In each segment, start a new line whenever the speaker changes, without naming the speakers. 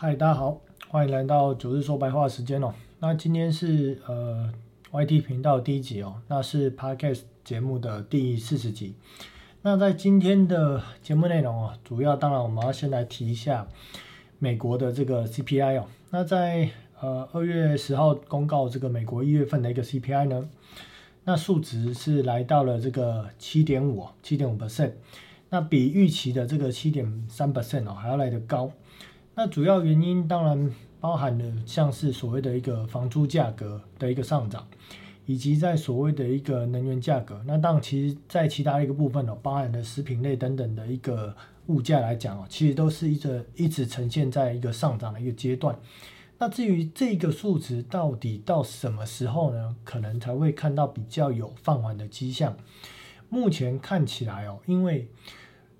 嗨，大家好，欢迎来到九日说白话时间哦。那今天是呃 YT 频道第一集哦，那是 Podcast 节目的第四十集。那在今天的节目内容哦，主要当然我们要先来提一下美国的这个 CPI 哦。那在呃二月十号公告这个美国一月份的一个 CPI 呢，那数值是来到了这个七点五，七点五 percent，那比预期的这个七点三 percent 哦还要来得高。那主要原因当然包含了像是所谓的一个房租价格的一个上涨，以及在所谓的一个能源价格。那当然，其实在其他一个部分哦，包含的食品类等等的一个物价来讲哦，其实都是一直一直呈现在一个上涨的一个阶段。那至于这个数值到底到什么时候呢？可能才会看到比较有放缓的迹象。目前看起来哦，因为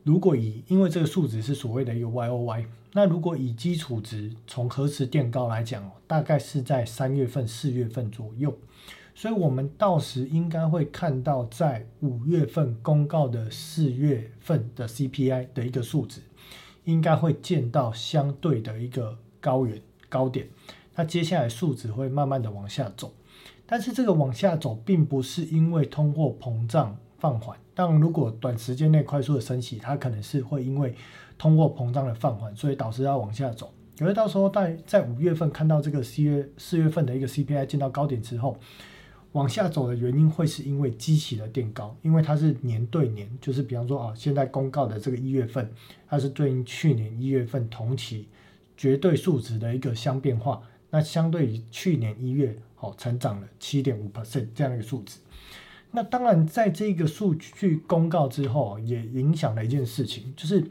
如果以因为这个数值是所谓的一个 Y O Y。那如果以基础值从核磁垫高来讲，大概是在三月份、四月份左右，所以我们到时应该会看到在五月份公告的四月份的 CPI 的一个数值，应该会见到相对的一个高原高点。那接下来数值会慢慢的往下走，但是这个往下走并不是因为通货膨胀放缓，但如果短时间内快速的升息，它可能是会因为。通货膨胀的放缓，所以导致要往下走。可是到时候在在五月份看到这个四月四月份的一个 CPI 见到高点之后，往下走的原因会是因为机器的垫高，因为它是年对年，就是比方说啊，现在公告的这个一月份，它是对应去年一月份同期绝对数值的一个相变化。那相对于去年一月，哦，成长了七点五 percent 这样一个数值。那当然在这个数据公告之后，也影响了一件事情，就是。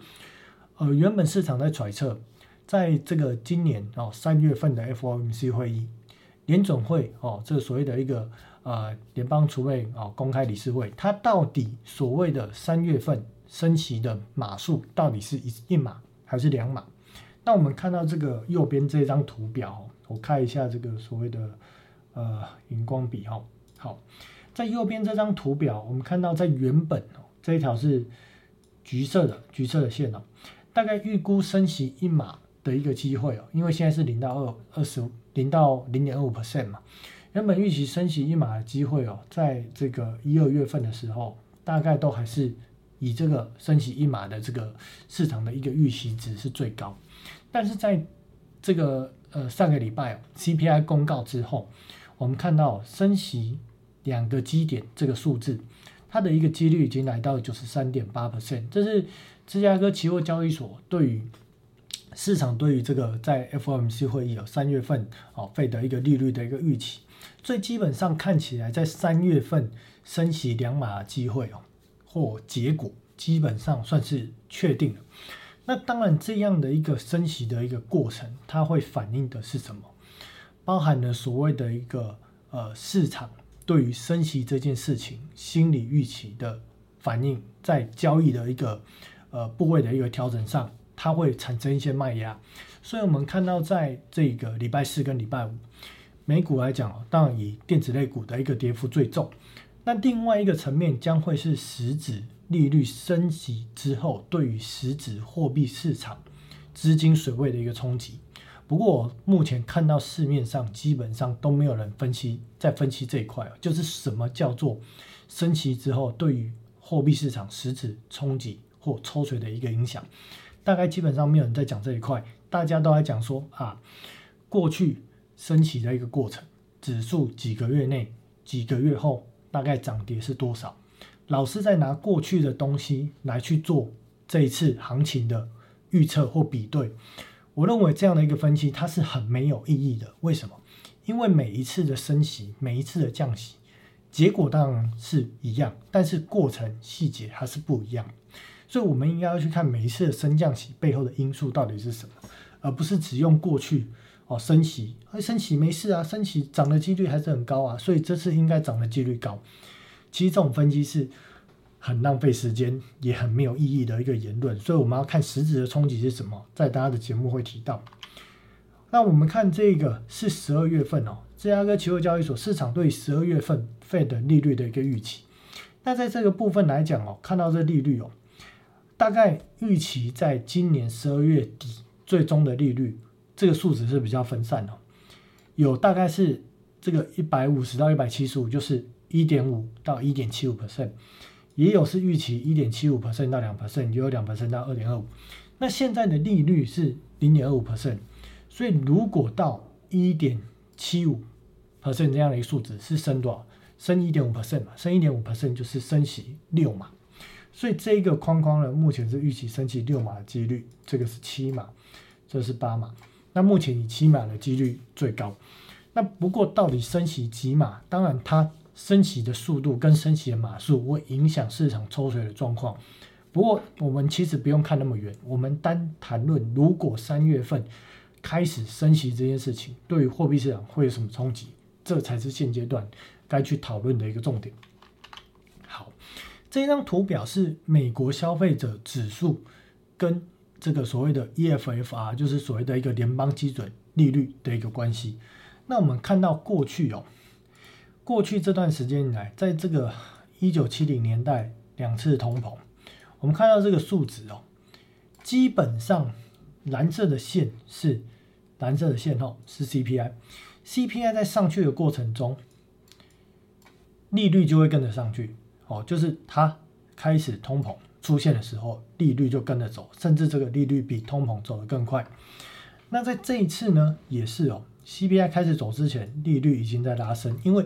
呃，原本市场在揣测，在这个今年哦三月份的 FOMC 会议，联总会哦这所谓的一个呃联邦储备哦公开理事会，它到底所谓的三月份升息的码数到底是一一码还是两码？那我们看到这个右边这张图表，我看一下这个所谓的呃荧光笔哈，好，在右边这张图表，我们看到在原本哦这一条是橘色的橘色的线哦。大概预估升息一码的一个机会哦，因为现在是零到二二十五零到零点二五 percent 嘛，原本预期升息一码的机会哦，在这个一二月份的时候，大概都还是以这个升息一码的这个市场的一个预期值是最高，但是在这个呃上个礼拜 CPI 公告之后，我们看到升息两个基点这个数字，它的一个几率已经来到九十三点八 percent，这是。芝加哥期货交易所对于市场对于这个在 FOMC 会议有三月份哦费的一个利率的一个预期，最基本上看起来在三月份升息两码的机会哦或结果基本上算是确定了。那当然这样的一个升息的一个过程，它会反映的是什么？包含了所谓的一个呃市场对于升息这件事情心理预期的反应，在交易的一个。呃，部位的一个调整上，它会产生一些卖压，所以我们看到在这个礼拜四跟礼拜五，美股来讲，当然以电子类股的一个跌幅最重。那另外一个层面将会是实质利率升级之后，对于实质货币市场资金水位的一个冲击。不过我目前看到市面上基本上都没有人分析在分析这一块，就是什么叫做升息之后对于货币市场实质冲击。或抽水的一个影响，大概基本上没有人在讲这一块，大家都在讲说啊，过去升起的一个过程，指数几个月内、几个月后大概涨跌是多少？老师在拿过去的东西来去做这一次行情的预测或比对，我认为这样的一个分析它是很没有意义的。为什么？因为每一次的升息，每一次的降息，结果当然是一样，但是过程细节它是不一样。所以，我们应该要去看每一次的升降息背后的因素到底是什么，而不是只用过去哦升息，哎升息没事啊，升息涨的几率还是很高啊，所以这次应该涨的几率高。其实这种分析是很浪费时间，也很没有意义的一个言论。所以我们要看实质的冲击是什么，在大家的节目会提到。那我们看这个是十二月份哦，芝加哥期货交易所市场对十二月份 Fed 利率的一个预期。那在这个部分来讲哦，看到这利率哦。大概预期在今年十二月底最终的利率这个数值是比较分散的，有大概是这个一百五十到一百七十五，就是一点五到一点七五 percent，也有是预期一点七五 percent 到两 percent，也有两 percent 到二点二五。那现在的利率是零点二五 percent，所以如果到一点七五 percent 这样的一个数值是升多少？升一点五 percent 嘛，升一点五 percent 就是升息六嘛。所以这个框框呢，目前是预期升息六码的几率，这个是七码，这是八码。那目前以七码的几率最高。那不过到底升息几码？当然它升息的速度跟升息的码数会影响市场抽水的状况。不过我们其实不用看那么远，我们单谈论如果三月份开始升息这件事情，对于货币市场会有什么冲击？这才是现阶段该去讨论的一个重点。这张图表是美国消费者指数跟这个所谓的 EFFR，就是所谓的一个联邦基准利率的一个关系。那我们看到过去哦，过去这段时间以来，在这个一九七零年代两次通膨，我们看到这个数值哦，基本上蓝色的线是蓝色的线哦，是 CPI，CPI 在上去的过程中，利率就会跟着上去。哦，就是它开始通膨出现的时候，利率就跟着走，甚至这个利率比通膨走得更快。那在这一次呢，也是哦，CPI 开始走之前，利率已经在拉升，因为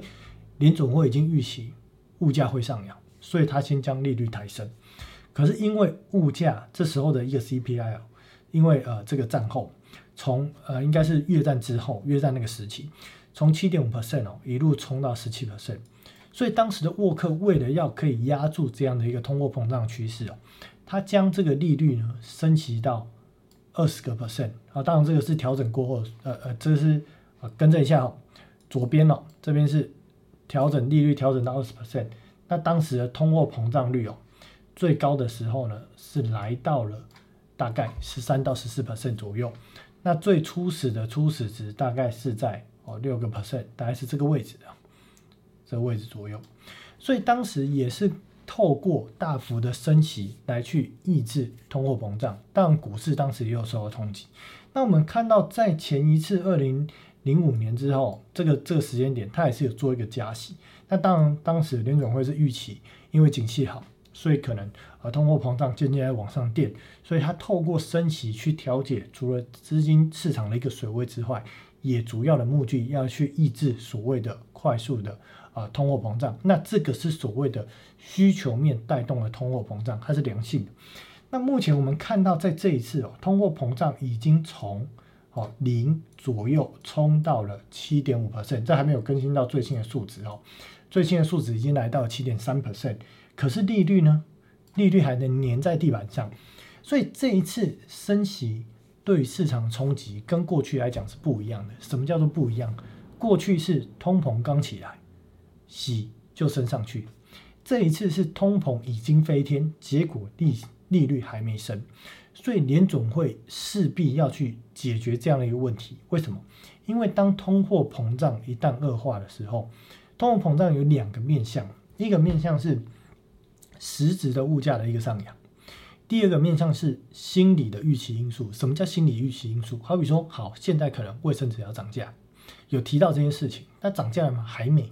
联总会已经预期物价会上扬，所以它先将利率抬升。可是因为物价这时候的一个 CPI 哦，因为呃这个战后，从呃应该是越战之后，越战那个时期，从七点五 percent 哦一路冲到十七 percent。所以当时的沃克为了要可以压住这样的一个通货膨胀趋势哦，他将这个利率呢升级到二十个 percent 啊，当然这个是调整过后，呃呃，这是啊更正一下哦，左边哦这边是调整利率调整到二十 percent，那当时的通货膨胀率哦最高的时候呢是来到了大概十三到十四 percent 左右，那最初始的初始值大概是在哦六个 percent，大概是这个位置的的。位置左右，所以当时也是透过大幅的升息来去抑制通货膨胀，但股市当时也有受到冲击。那我们看到在前一次二零零五年之后，这个这个时间点，它也是有做一个加息。那当然当时联总会是预期，因为景气好，所以可能呃通货膨胀渐渐在往上垫，所以它透过升息去调节，除了资金市场的一个水位之外，也主要的目的要去抑制所谓的快速的。啊，通货膨胀，那这个是所谓的需求面带动了通货膨胀，它是良性的。那目前我们看到，在这一次哦，通货膨胀已经从哦零左右冲到了七点五 percent，这还没有更新到最新的数值哦。最新的数值已经来到七点三 percent，可是利率呢？利率还能粘在地板上，所以这一次升息对于市场冲击跟过去来讲是不一样的。什么叫做不一样？过去是通膨刚起来。息就升上去，这一次是通膨已经飞天，结果利利率还没升，所以联总会势必要去解决这样的一个问题。为什么？因为当通货膨胀一旦恶化的时候，通货膨胀有两个面向，一个面向是实质的物价的一个上扬，第二个面向是心理的预期因素。什么叫心理预期因素？好比说，好，现在可能卫生纸要涨价，有提到这件事情，那涨价了吗？还没。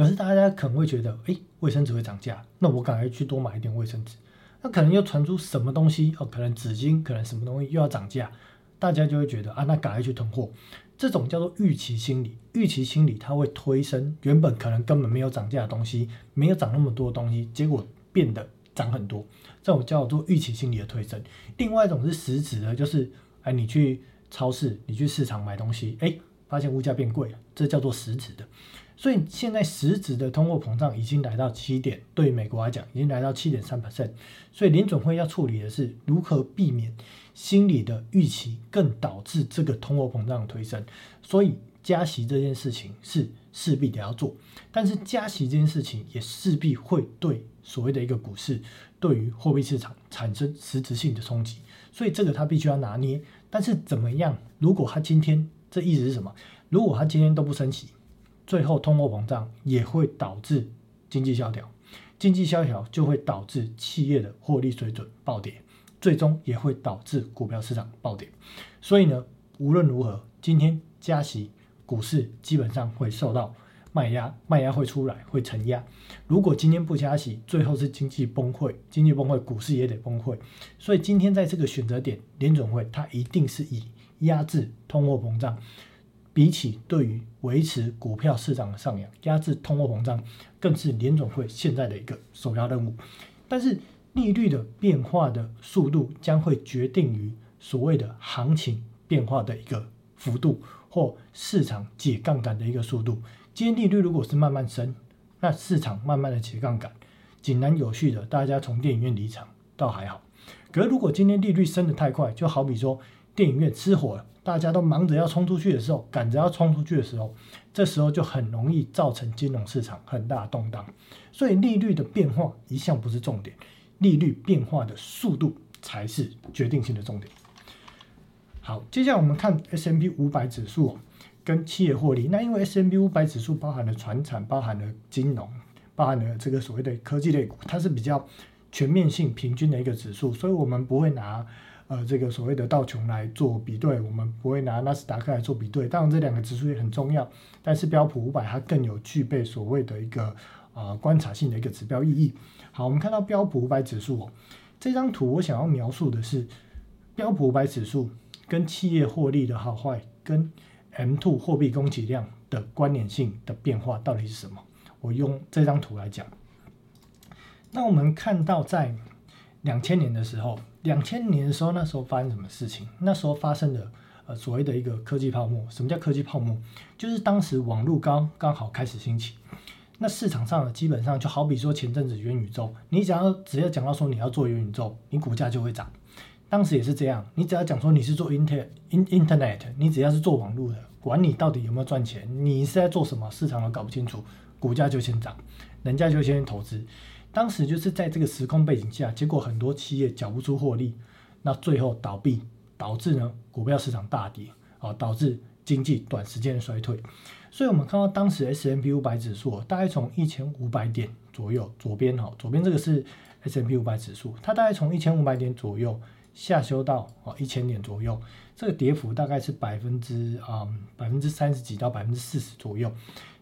可是大家可能会觉得，哎，卫生纸会涨价，那我赶快去多买一点卫生纸。那可能又传出什么东西哦，可能纸巾，可能什么东西又要涨价，大家就会觉得啊，那赶快去囤货。这种叫做预期心理，预期心理它会推升原本可能根本没有涨价的东西，没有涨那么多东西，结果变得涨很多。这种叫做预期心理的推升。另外一种是实质的，就是哎，你去超市，你去市场买东西，哎，发现物价变贵了，这叫做实质的。所以现在实质的通货膨胀已经来到七点，对美国来讲已经来到七点三 percent。所以联总会要处理的是如何避免心理的预期更导致这个通货膨胀推升。所以加息这件事情是势必得要做，但是加息这件事情也势必会对所谓的一个股市，对于货币市场产生实质性的冲击。所以这个他必须要拿捏。但是怎么样？如果他今天这意思是什么？如果他今天都不升息？最后，通货膨胀也会导致经济萧条，经济萧条就会导致企业的获利水准暴跌，最终也会导致股票市场暴跌。所以呢，无论如何，今天加息，股市基本上会受到卖压，卖压会出来，会承压。如果今天不加息，最后是经济崩溃，经济崩溃，股市也得崩溃。所以今天在这个选择点，联总会它一定是以压制通货膨胀，比起对于维持股票市场的上扬，压制通货膨胀，更是联总会现在的一个首要任务。但是利率的变化的速度将会决定于所谓的行情变化的一个幅度，或市场解杠杆的一个速度。今天利率如果是慢慢升，那市场慢慢的解杠杆，井然有序的，大家从电影院离场倒还好。可是如果今天利率升得太快，就好比说电影院失火了，大家都忙着要冲出去的时候，赶着要冲出去的时候，这时候就很容易造成金融市场很大的动荡。所以利率的变化一向不是重点，利率变化的速度才是决定性的重点。好，接下来我们看 S M P 五百指数跟企业获利。那因为 S M P 五百指数包含了船产，包含了金融，包含了这个所谓的科技类股，它是比较全面性平均的一个指数，所以我们不会拿呃这个所谓的道琼来做比对，我们不会拿纳斯达克来做比对。当然这两个指数也很重要，但是标普五百它更有具备所谓的一个呃观察性的一个指标意义。好，我们看到标普五百指数哦，这张图我想要描述的是标普五百指数。跟企业获利的好坏，跟 M two 货币供给量的关联性的变化到底是什么？我用这张图来讲。那我们看到在两千年的时候，两千年的时候，那时候发生什么事情？那时候发生的呃所谓的一个科技泡沫。什么叫科技泡沫？就是当时网络刚刚好开始兴起，那市场上呢基本上就好比说前阵子元宇宙，你只要只要讲到说你要做元宇宙，你股价就会涨。当时也是这样，你只要讲说你是做 inter in internet，你只要是做网络的，管你到底有没有赚钱，你是在做什么，市场都搞不清楚，股价就先涨，人家就先投资。当时就是在这个时空背景下，结果很多企业缴不出获利，那最后倒闭，导致呢股票市场大跌，啊，导致经济短时间的衰退。所以我们看到当时 S M P 五百指数大概从一千五百点左右，左边哈，左边这个是 S M P 五百指数，它大概从一千五百点左右。下修到哦一千点左右，这个跌幅大概是百分之啊百分之三十几到百分之四十左右。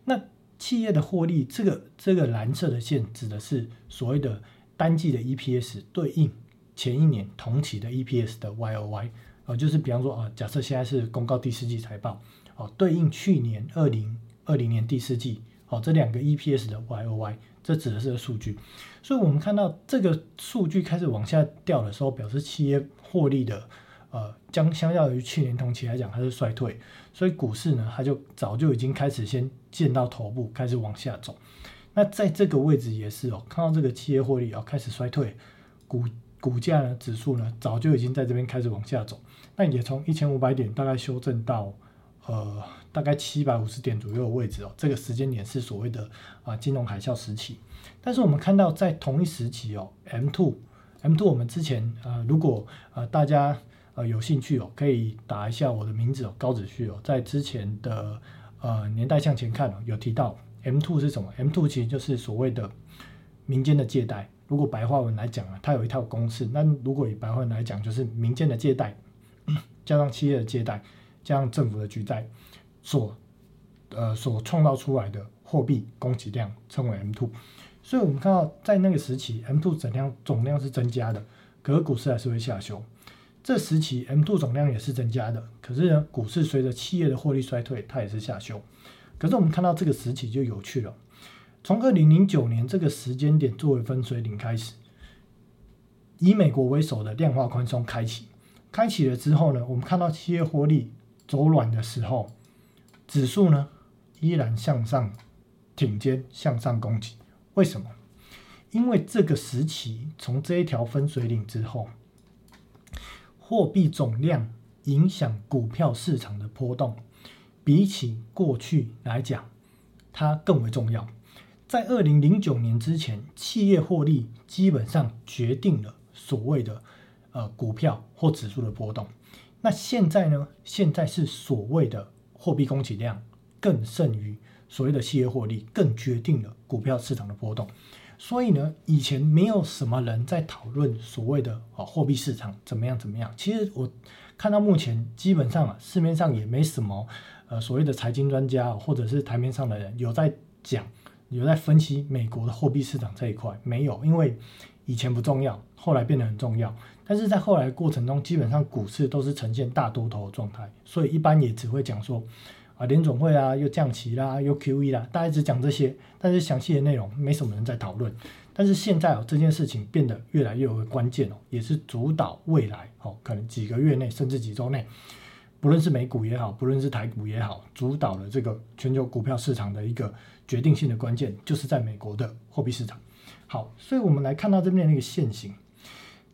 那企业的获利，这个这个蓝色的线指的是所谓的单季的 EPS 对应前一年同期的 EPS 的 YOY 哦，就是比方说啊，假设现在是公告第四季财报哦，对应去年二零二零年第四季哦，这两个 EPS 的 YOY。这指的是个数据，所以我们看到这个数据开始往下掉的时候，表示企业获利的呃，将相较于去年同期来讲，它是衰退，所以股市呢，它就早就已经开始先见到头部，开始往下走。那在这个位置也是哦，看到这个企业获利要开始衰退，股股价呢，指数呢，早就已经在这边开始往下走，那也从一千五百点大概修正到。呃，大概七百五十点左右的位置哦，这个时间点是所谓的啊金融海啸时期。但是我们看到在同一时期哦，M two M two，我们之前呃，如果呃大家呃有兴趣哦，可以打一下我的名字哦，高子旭哦，在之前的呃年代向前看哦，有提到 M two 是什么？M two 其实就是所谓的民间的借贷。如果白话文来讲啊，它有一套公式。那如果以白话文来讲，就是民间的借贷 加上企业的借贷。加上政府的举债所呃所创造出来的货币供给量称为 M two，所以我们看到在那个时期 M two 总量总量是增加的，可是股市还是会下修。这时期 M two 总量也是增加的，可是呢股市随着企业的获利衰退，它也是下修。可是我们看到这个时期就有趣了，从二零零九年这个时间点作为分水岭开始，以美国为首的量化宽松开启，开启了之后呢，我们看到企业获利。走软的时候，指数呢依然向上挺肩向上攻击。为什么？因为这个时期从这一条分水岭之后，货币总量影响股票市场的波动，比起过去来讲，它更为重要。在二零零九年之前，企业获利基本上决定了所谓的呃股票或指数的波动。那现在呢？现在是所谓的货币供给量更胜于所谓的企业获利，更决定了股票市场的波动。所以呢，以前没有什么人在讨论所谓的啊货币市场怎么样怎么样。其实我看到目前基本上啊，市面上也没什么呃所谓的财经专家或者是台面上的人有在讲，有在分析美国的货币市场这一块，没有，因为以前不重要，后来变得很重要。但是在后来过程中，基本上股市都是呈现大多头的状态，所以一般也只会讲说。啊，联总会啊，又降息啦，又 QE 啦，大家只讲这些，但是详细的内容没什么人在讨论。但是现在哦，这件事情变得越来越有关键哦，也是主导未来哦，可能几个月内甚至几周内，不论是美股也好，不论是台股也好，主导了这个全球股票市场的一个决定性的关键，就是在美国的货币市场。好，所以我们来看到这边的一个现形，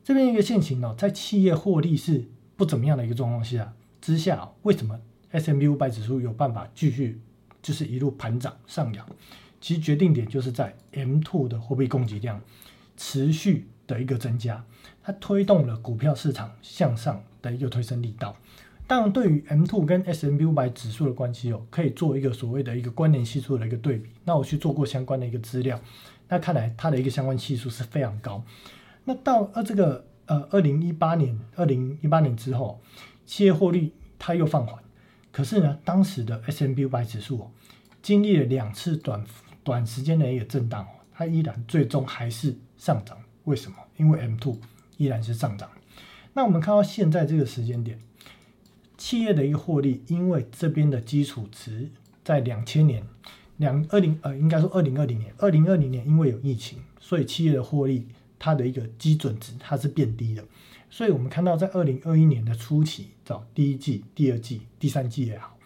这边一个现形哦，在企业获利是不怎么样的一个状况下之下，为什么 S M B 五百指数有办法继续就是一路盘涨上扬，其实决定点就是在 M two 的货币供给量持续的一个增加，它推动了股票市场向上的一个推升力道。当然，对于 M two 跟 S M B 五百指数的关系哦，可以做一个所谓的一个关联系数的一个对比。那我去做过相关的一个资料，那看来它的一个相关系数是非常高。那到呃这个呃二零一八年二零一八年之后，企业获利它又放缓。可是呢，当时的 S M B 五百指数哦，经历了两次短短时间的一个震荡哦，它依然最终还是上涨。为什么？因为 M two 依然是上涨。那我们看到现在这个时间点，企业的一个获利，因为这边的基础值在两千年两二零呃，应该说二零二零年，二零二零年因为有疫情，所以企业的获利它的一个基准值它是变低的。所以，我们看到在二零二一年的初期，找第一季、第二季、第三季也好，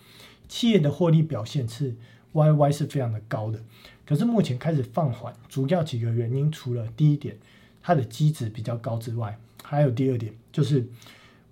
企业的获利表现是 Y Y 是非常的高的。可是目前开始放缓，主要几个原因，除了第一点它的基值比较高之外，还有第二点就是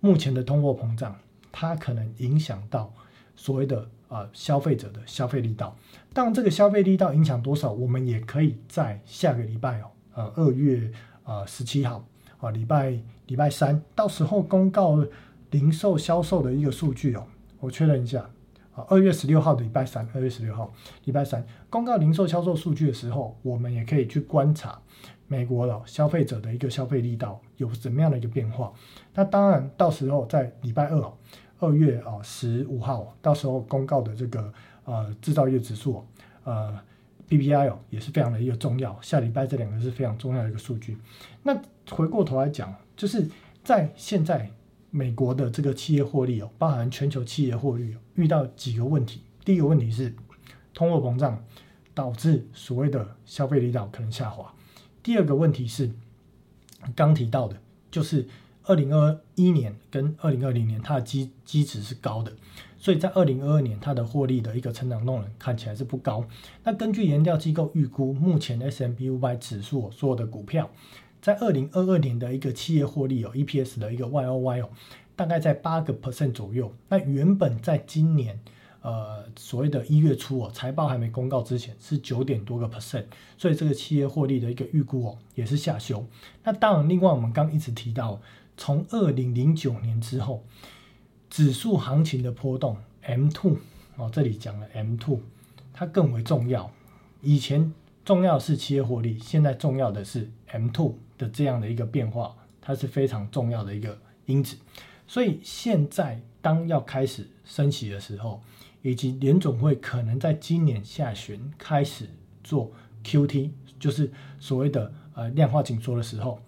目前的通货膨胀，它可能影响到所谓的呃消费者的消费力道。当这个消费力道影响多少，我们也可以在下个礼拜哦，呃二月呃十七号。啊，礼拜礼拜三，到时候公告零售销售的一个数据哦，我确认一下。啊，二月十六号的礼拜三，二月十六号礼拜三公告零售销售数据的时候，我们也可以去观察美国的消费者的一个消费力道有怎么样的一个变化。那当然，到时候在礼拜二，二月啊十五号，到时候公告的这个呃制造业指数，呃。PPI 哦也是非常的一个重要，下礼拜这两个是非常重要的一个数据。那回过头来讲，就是在现在美国的这个企业获利哦，包含全球企业获利遇到几个问题。第一个问题是通货膨胀导致所谓的消费力道可能下滑。第二个问题是刚提到的，就是二零二一年跟二零二零年它的基基值是高的。所以在二零二二年，它的获利的一个成长动能看起来是不高。那根据研调机构预估，目前 S M P 五百指数所有的股票，在二零二二年的一个企业获利哦，E P S 的一个 Y O Y 哦，大概在八个 percent 左右。那原本在今年呃所谓的一月初哦，财报还没公告之前是九点多个 percent，所以这个企业获利的一个预估哦也是下修。那当然，另外我们刚一直提到，从二零零九年之后。指数行情的波动，M two 哦，这里讲了 M two，它更为重要。以前重要是企业获利，现在重要的是 M two 的这样的一个变化，它是非常重要的一个因子。所以现在当要开始升息的时候，以及联总会可能在今年下旬开始做 QT，就是所谓的呃量化紧缩的时候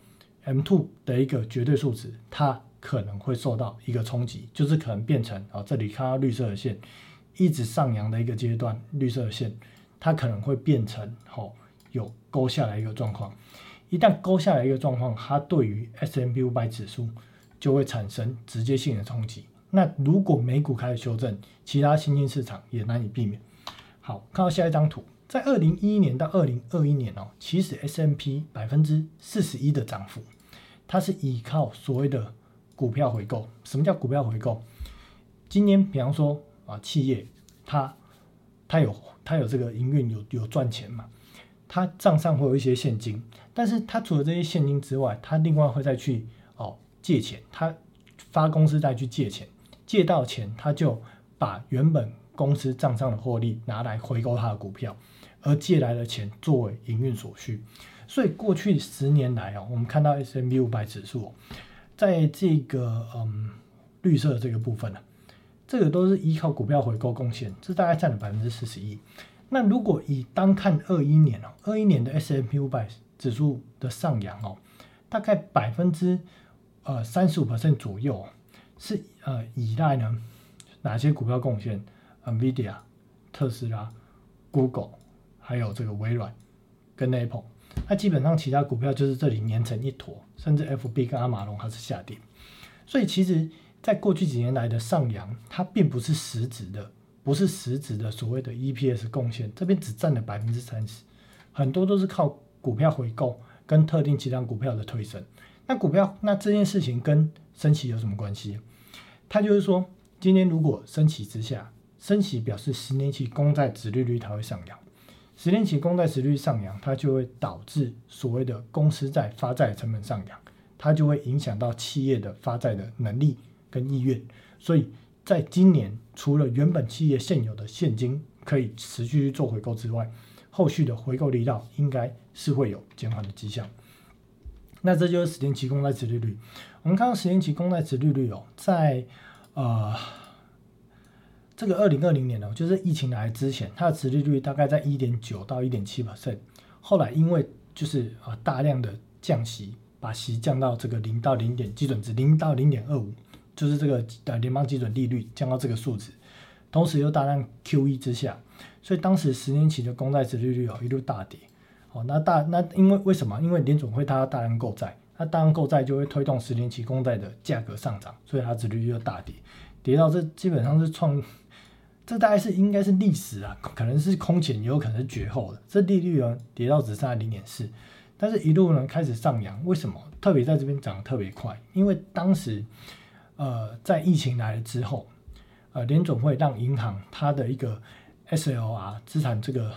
，M two 的一个绝对数值，它。可能会受到一个冲击，就是可能变成啊，这里看到绿色的线一直上扬的一个阶段，绿色的线它可能会变成哦有勾下来一个状况。一旦勾下来一个状况，它对于 S M P 五百指数就会产生直接性的冲击。那如果美股开始修正，其他新兴市场也难以避免。好，看到下一张图，在二零一一年到二零二一年哦，其实 S M P 百分之四十一的涨幅，它是依靠所谓的股票回购，什么叫股票回购？今年比方说啊，企业它它有它有这个营运有有赚钱嘛，它账上会有一些现金，但是他除了这些现金之外，他另外会再去哦借钱，他发公司再去借钱，借到钱他就把原本公司账上的获利拿来回购他的股票，而借来的钱作为营运所需。所以过去十年来啊，我们看到 S M B 五百指数。在这个嗯绿色的这个部分呢，这个都是依靠股票回购贡献，这大概占了百分之四十一。那如果以单看二一年哦，二一年的 S M P 五百指数的上扬哦，大概百分之呃三十五 percent 左右是呃依赖呢哪些股票贡献？NVIDIA、特斯拉、Google，还有这个微软跟 Apple。那基本上其他股票就是这里粘成一坨，甚至 FB 跟阿马龙它是下跌。所以其实，在过去几年来的上扬，它并不是实质的，不是实质的所谓的 EPS 贡献，这边只占了百分之三十，很多都是靠股票回购跟特定几张股票的推升。那股票，那这件事情跟升息有什么关系？它就是说，今天如果升息之下，升息表示十年期公债殖利率它会上扬，十年期公债殖利率上扬，它就会导致所谓的公司债发债成本上扬。它就会影响到企业的发债的能力跟意愿，所以在今年除了原本企业现有的现金可以持续去做回购之外，后续的回购力道应该是会有减缓的迹象。那这就是十年期公债殖利率。我们看到十年期公债殖利率哦，在呃这个二零二零年呢，就是疫情来之前，它的殖利率大概在一点九到一点七 percent，后来因为就是呃大量的降息。把息降到这个零到零点基准值，零到零点二五，就是这个呃联邦基准利率降到这个数值，同时又大量 QE 之下，所以当时十年期的公债殖利率哦一路大跌，哦那大那因为为什么？因为联总会它大量购债，它大量购债就会推动十年期公债的价格上涨，所以它殖利率又大跌，跌到这基本上是创，这大概是应该是历史啊，可能是空前，也有可能是绝后的，这利率呢跌到只剩下零点四。但是，一路呢开始上扬，为什么？特别在这边涨得特别快，因为当时，呃，在疫情来了之后，呃，联总会让银行它的一个 SLR 资产这个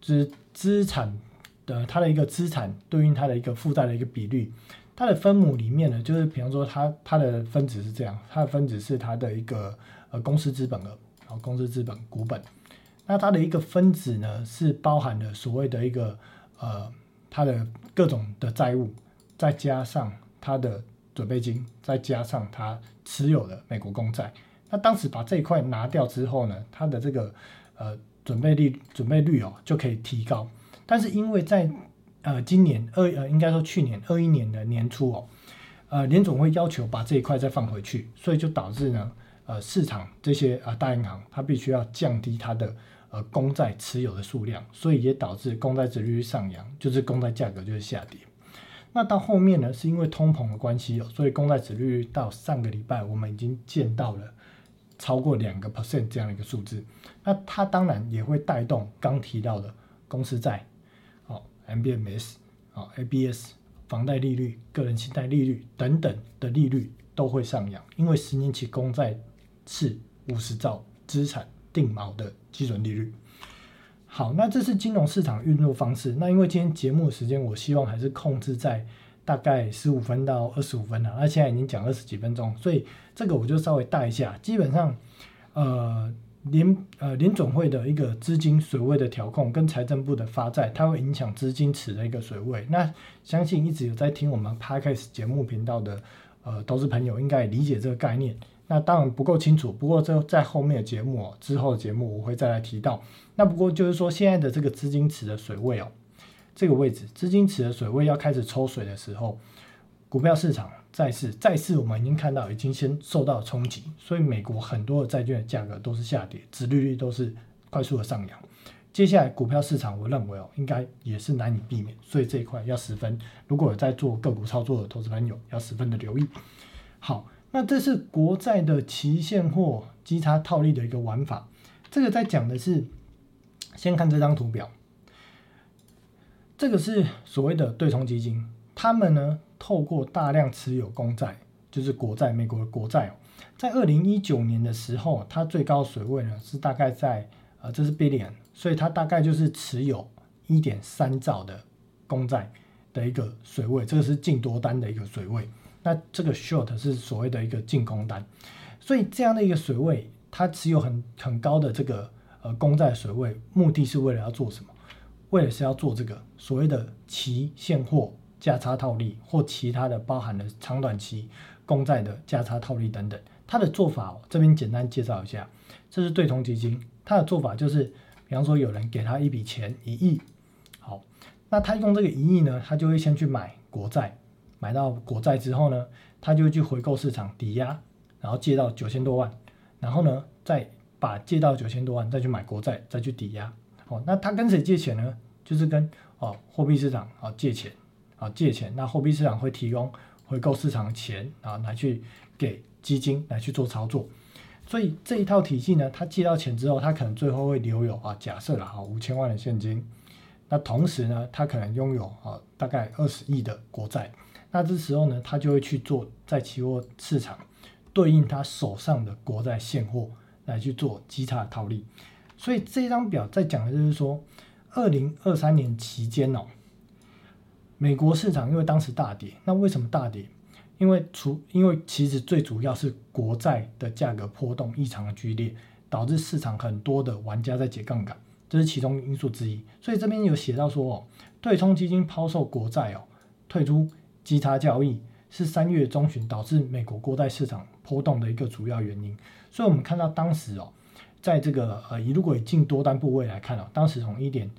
资资产的它的一个资产对应它的一个负债的一个比率，它的分母里面呢，就是比方说它它的分子是这样，它的分子是它的一个呃公司资本额，然后公司资本股本，那它的一个分子呢是包含了所谓的一个呃。它的各种的债务，再加上它的准备金，再加上它持有的美国公债，那当时把这一块拿掉之后呢，它的这个呃准备率准备率哦就可以提高。但是因为在呃今年二呃应该说去年二一年的年初哦，呃联总会要求把这一块再放回去，所以就导致呢呃市场这些啊大银行它必须要降低它的。呃，公债持有的数量，所以也导致公债殖利率上扬，就是公债价格就是下跌。那到后面呢，是因为通膨的关系哦，所以公债殖利率到上个礼拜我们已经见到了超过两个 percent 这样的一个数字。那它当然也会带动刚提到的公司债，哦 MBMS 哦，ABS，房贷利率、个人信贷利率等等的利率都会上扬，因为十年期公债是五十兆资产。定锚的基准利率。好，那这是金融市场运作方式。那因为今天节目时间，我希望还是控制在大概十五分到二十五分啊。那现在已经讲二十几分钟，所以这个我就稍微带一下。基本上，呃，联呃联总会的一个资金水位的调控，跟财政部的发债，它会影响资金池的一个水位。那相信一直有在听我们 Podcast 节目频道的呃投资朋友，应该理解这个概念。那当然不够清楚，不过这在后面的节目哦之后的节目我会再来提到。那不过就是说现在的这个资金池的水位哦，这个位置资金池的水位要开始抽水的时候，股票市场、债市、债市我们已经看到已经先受到冲击，所以美国很多的债券的价格都是下跌，殖利率都是快速的上扬。接下来股票市场我认为哦，应该也是难以避免，所以这一块要十分，如果有在做个股操作的投资朋友要十分的留意。好。那这是国债的期现货基差套利的一个玩法。这个在讲的是，先看这张图表，这个是所谓的对冲基金，他们呢透过大量持有公债，就是国债，美国的国债哦，在二零一九年的时候，它最高水位呢是大概在呃，这是 billion，所以它大概就是持有一点三兆的公债的一个水位，这个是净多单的一个水位。那这个 short 是所谓的一个进攻单，所以这样的一个水位，它持有很很高的这个呃公债水位，目的是为了要做什么？为了是要做这个所谓的期现货价差套利或其他的包含了长短期公债的价差套利等等，它的做法这边简单介绍一下，这是对冲基金，它的做法就是，比方说有人给他一笔钱一亿，好，那他用这个一亿呢，他就会先去买国债，买到国债之后呢，他就会去回购市场抵押，然后借到九千多万，然后呢，再把借到九千多万再去买国债，再去抵押，哦，那他跟谁借钱呢？就是跟哦货币市场啊借钱啊借钱，那货币市场会提供回购市场钱啊来去给基金来去做操作，所以这一套体系呢，他借到钱之后，他可能最后会留有啊假设了哈五千万的现金，那同时呢，他可能拥有啊大概二十亿的国债，那这时候呢，他就会去做在期货市场对应他手上的国债现货来去做基差套利，所以这张表在讲的就是说。二零二三年期间哦，美国市场因为当时大跌，那为什么大跌？因为除因为其实最主要是国债的价格波动异常的剧烈，导致市场很多的玩家在解杠杆，这是其中因素之一。所以这边有写到说哦，对冲基金抛售国债哦，退出基差交易是三月中旬导致美国国债市场波动的一个主要原因。所以我们看到当时哦，在这个呃如果以净多单部位来看哦，当时从一点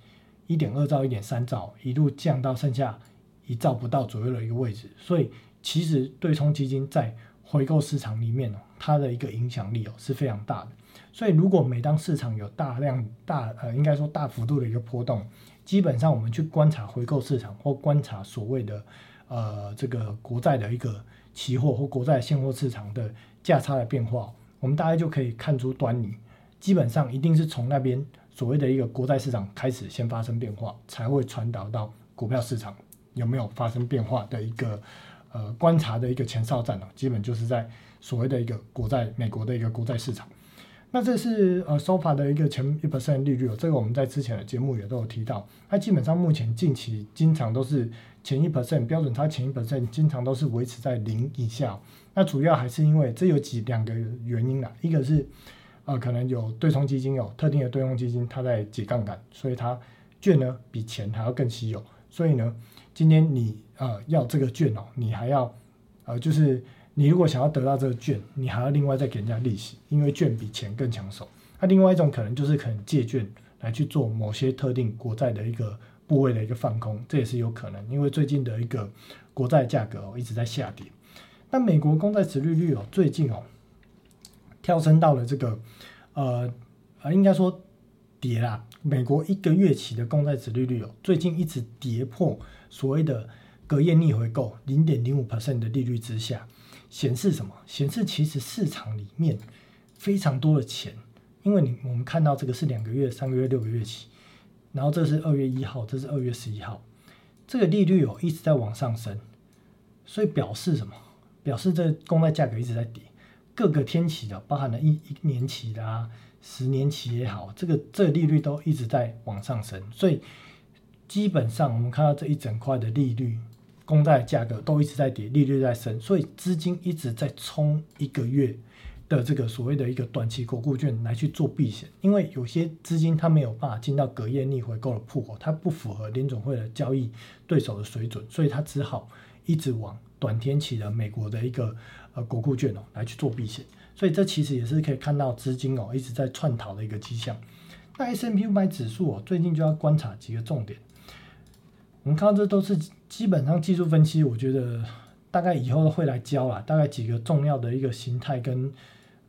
一点二兆、一点三兆，一路降到剩下一兆不到左右的一个位置，所以其实对冲基金在回购市场里面哦，它的一个影响力哦是非常大的。所以如果每当市场有大量大呃，应该说大幅度的一个波动，基本上我们去观察回购市场或观察所谓的呃这个国债的一个期货或国债现货市场的价差的变化，我们大概就可以看出端倪。基本上一定是从那边。所谓的一个国债市场开始先发生变化，才会传导到股票市场有没有发生变化的一个呃观察的一个前哨站呢？基本就是在所谓的一个国债美国的一个国债市场。那这是呃 SOFA 的一个前一 percent 利率哦，这个我们在之前的节目也都有提到。它基本上目前近期经常都是前一 percent 标准差前一 percent 经常都是维持在零以下。那主要还是因为这有几两个原因啦，一个是。呃，可能有对冲基金有特定的对冲基金，它在解杠杆，所以它券呢比钱还要更稀有。所以呢，今天你呃要这个券哦，你还要呃就是你如果想要得到这个券，你还要另外再给人家利息，因为券比钱更抢手。那另外一种可能就是可能借券来去做某些特定国债的一个部位的一个放空，这也是有可能，因为最近的一个国债价格哦一直在下跌。那美国公债殖利率哦最近哦。跳升到了这个，呃，呃，应该说跌啦。美国一个月期的公债殖利率哦，最近一直跌破所谓的隔夜逆回购零点零五 percent 的利率之下，显示什么？显示其实市场里面非常多的钱，因为你我们看到这个是两个月、三个月、六个月期，然后这是二月一号，这是二月十一号，这个利率哦一直在往上升，所以表示什么？表示这公债价格一直在跌。各个天期的，包含了一一年期的啊，十年期也好，这个这利率都一直在往上升，所以基本上我们看到这一整块的利率，公债价格都一直在跌，利率在升，所以资金一直在冲一个月的这个所谓的一个短期国库券来去做避险，因为有些资金它没有办法进到隔夜逆回购的铺口，它不符合联总会的交易对手的水准，所以它只好一直往短天期的美国的一个。呃，国库券哦，来去做避险，所以这其实也是可以看到资金哦一直在窜逃的一个迹象。那 S M P 五百指数哦，最近就要观察几个重点。我们看到这都是基本上技术分析，我觉得大概以后会来教啦，大概几个重要的一个形态跟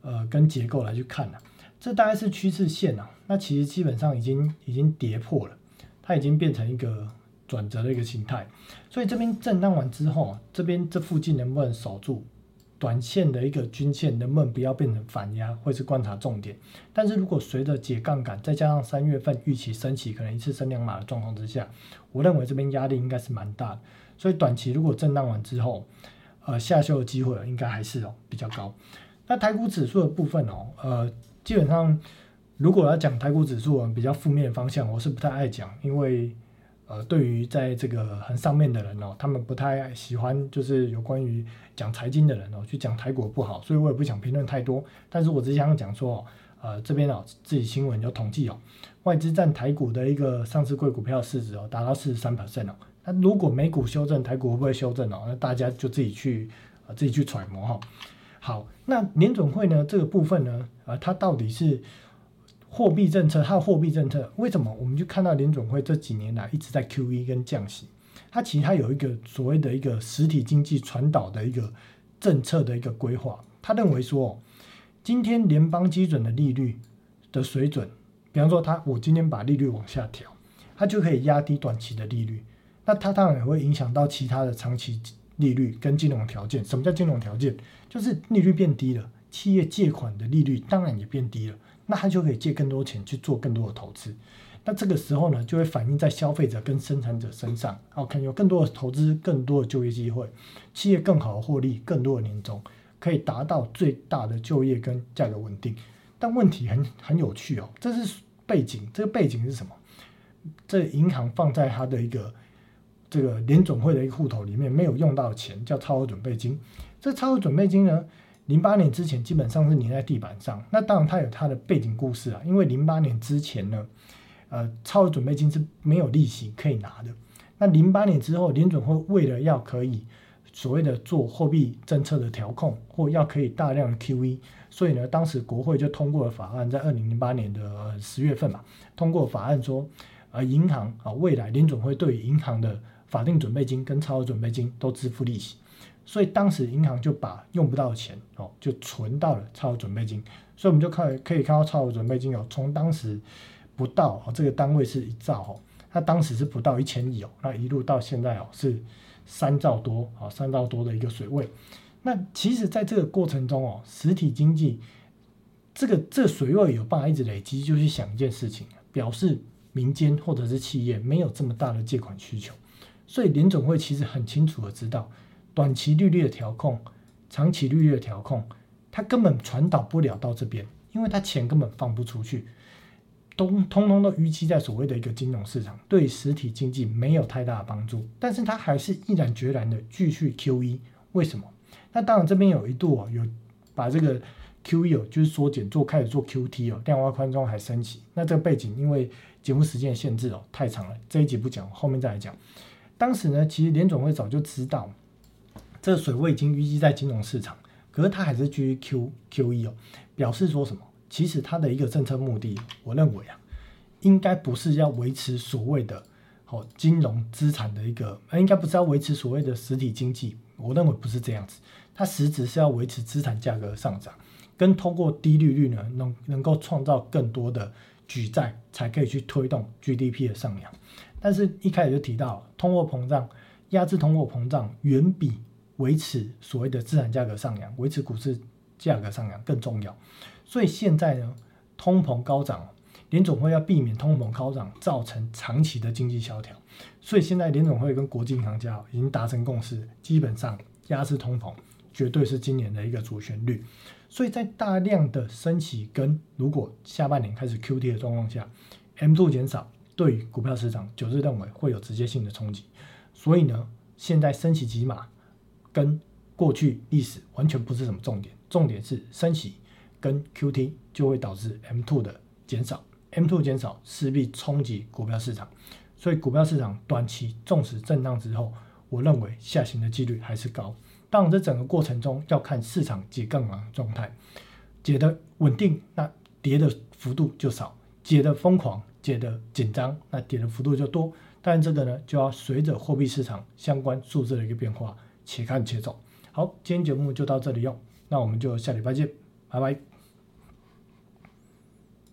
呃跟结构来去看了。这大概是趋势线啊，那其实基本上已经已经跌破了，它已经变成一个转折的一个形态。所以这边震荡完之后，这边这附近能不能守住？短线的一个均线能不能不要变成反压，会是观察重点。但是如果随着解杠杆，再加上三月份预期升起，可能一次升两码的状况之下，我认为这边压力应该是蛮大的。所以短期如果震荡完之后，呃，下修的机会应该还是哦比较高。那台股指数的部分哦，呃，基本上如果要讲台股指数比较负面方向，我是不太爱讲，因为。呃，对于在这个很上面的人哦，他们不太喜欢，就是有关于讲财经的人哦，去讲台股不好，所以我也不想评论太多。但是我只想讲说，呃，这边哦，自己新闻有统计哦，外资占台股的一个上市贵股票市值哦，达到四十三 percent 哦。那如果美股修正，台股会不会修正哦？那大家就自己去啊，自己去揣摩哈。好，那联准会呢这个部分呢，啊，它到底是货币政策，它的货币政策为什么？我们就看到联准会这几年来一直在 QE 跟降息，它其实它有一个所谓的一个实体经济传导的一个政策的一个规划。他认为说，今天联邦基准的利率的水准，比方说他我今天把利率往下调，它就可以压低短期的利率，那它当然也会影响到其他的长期利率跟金融条件。什么叫金融条件？就是利率变低了，企业借款的利率当然也变低了，那他就可以借更多钱去做更多的投资。那这个时候呢，就会反映在消费者跟生产者身上，哦，可能有更多的投资、更多的就业机会，企业更好的获利、更多的年终，可以达到最大的就业跟价格稳定。但问题很很有趣哦，这是背景，这个背景是什么？这银行放在它的一个这个联总会的一个户头里面没有用到的钱，叫超额准备金。这超额准备金呢，零八年之前基本上是粘在地板上。那当然它有它的背景故事啊，因为零八年之前呢，呃，超额准备金是没有利息可以拿的。那零八年之后，联准会为了要可以所谓的做货币政策的调控，或要可以大量的 QE，所以呢，当时国会就通过了法案，在二零零八年的十月份嘛，通过法案说，呃，银行啊，未来联准会对银行的法定准备金跟超额准备金都支付利息。所以当时银行就把用不到的钱哦，就存到了超额准备金。所以我们就看可以看到超额准备金哦从当时不到哦，这个单位是一兆哦，它当时是不到一千亿哦，那一路到现在哦是三兆多啊，三兆多的一个水位。那其实在这个过程中哦，实体经济这个这水位有办法一直累积，就去想一件事情，表示民间或者是企业没有这么大的借款需求。所以联总会其实很清楚的知道。短期利率的调控，长期利率的调控，它根本传导不了到这边，因为它钱根本放不出去，都通通都淤积在所谓的一个金融市场，对实体经济没有太大的帮助。但是它还是毅然决然的继续 QE，为什么？那当然这边有一度哦，有把这个 QE 哦，就是缩减做开始做 QT 哦，量化宽松还升级。那这个背景因为节目时间限制哦太长了，这一集不讲，后面再来讲。当时呢，其实联总会早就知道。这水位已经淤积在金融市场，可是它还是继续 Q QE 哦，表示说什么？其实它的一个政策目的，我认为啊，应该不是要维持所谓的哦金融资产的一个，应该不是要维持所谓的实体经济，我认为不是这样子，它实质是要维持资产价格上涨，跟通过低利率呢，能能够创造更多的举债，才可以去推动 GDP 的上扬。但是一开始就提到，通货膨胀压制通货膨胀远比维持所谓的资产价格上扬，维持股市价格上扬更重要。所以现在呢，通膨高涨，联总会要避免通膨高涨造成长期的经济萧条。所以现在联总会跟国际银行家已经达成共识，基本上压制通膨绝对是今年的一个主旋律。所以在大量的升息跟如果下半年开始 QT 的状况下，M2 减少对于股票市场，九日认为会有直接性的冲击。所以呢，现在升息几码。跟过去历史完全不是什么重点，重点是升息跟 QT 就会导致 M2 的减少，M2 减少势必冲击股票市场，所以股票市场短期纵使震荡之后，我认为下行的几率还是高。当然，这整个过程中要看市场解杠杆状态，解的稳定，那跌的幅度就少；解的疯狂，解的紧张，那跌的幅度就多。但这个呢，就要随着货币市场相关数字的一个变化。且看且走。好，今天节目就到这里哟，那我们就下礼拜见，拜拜。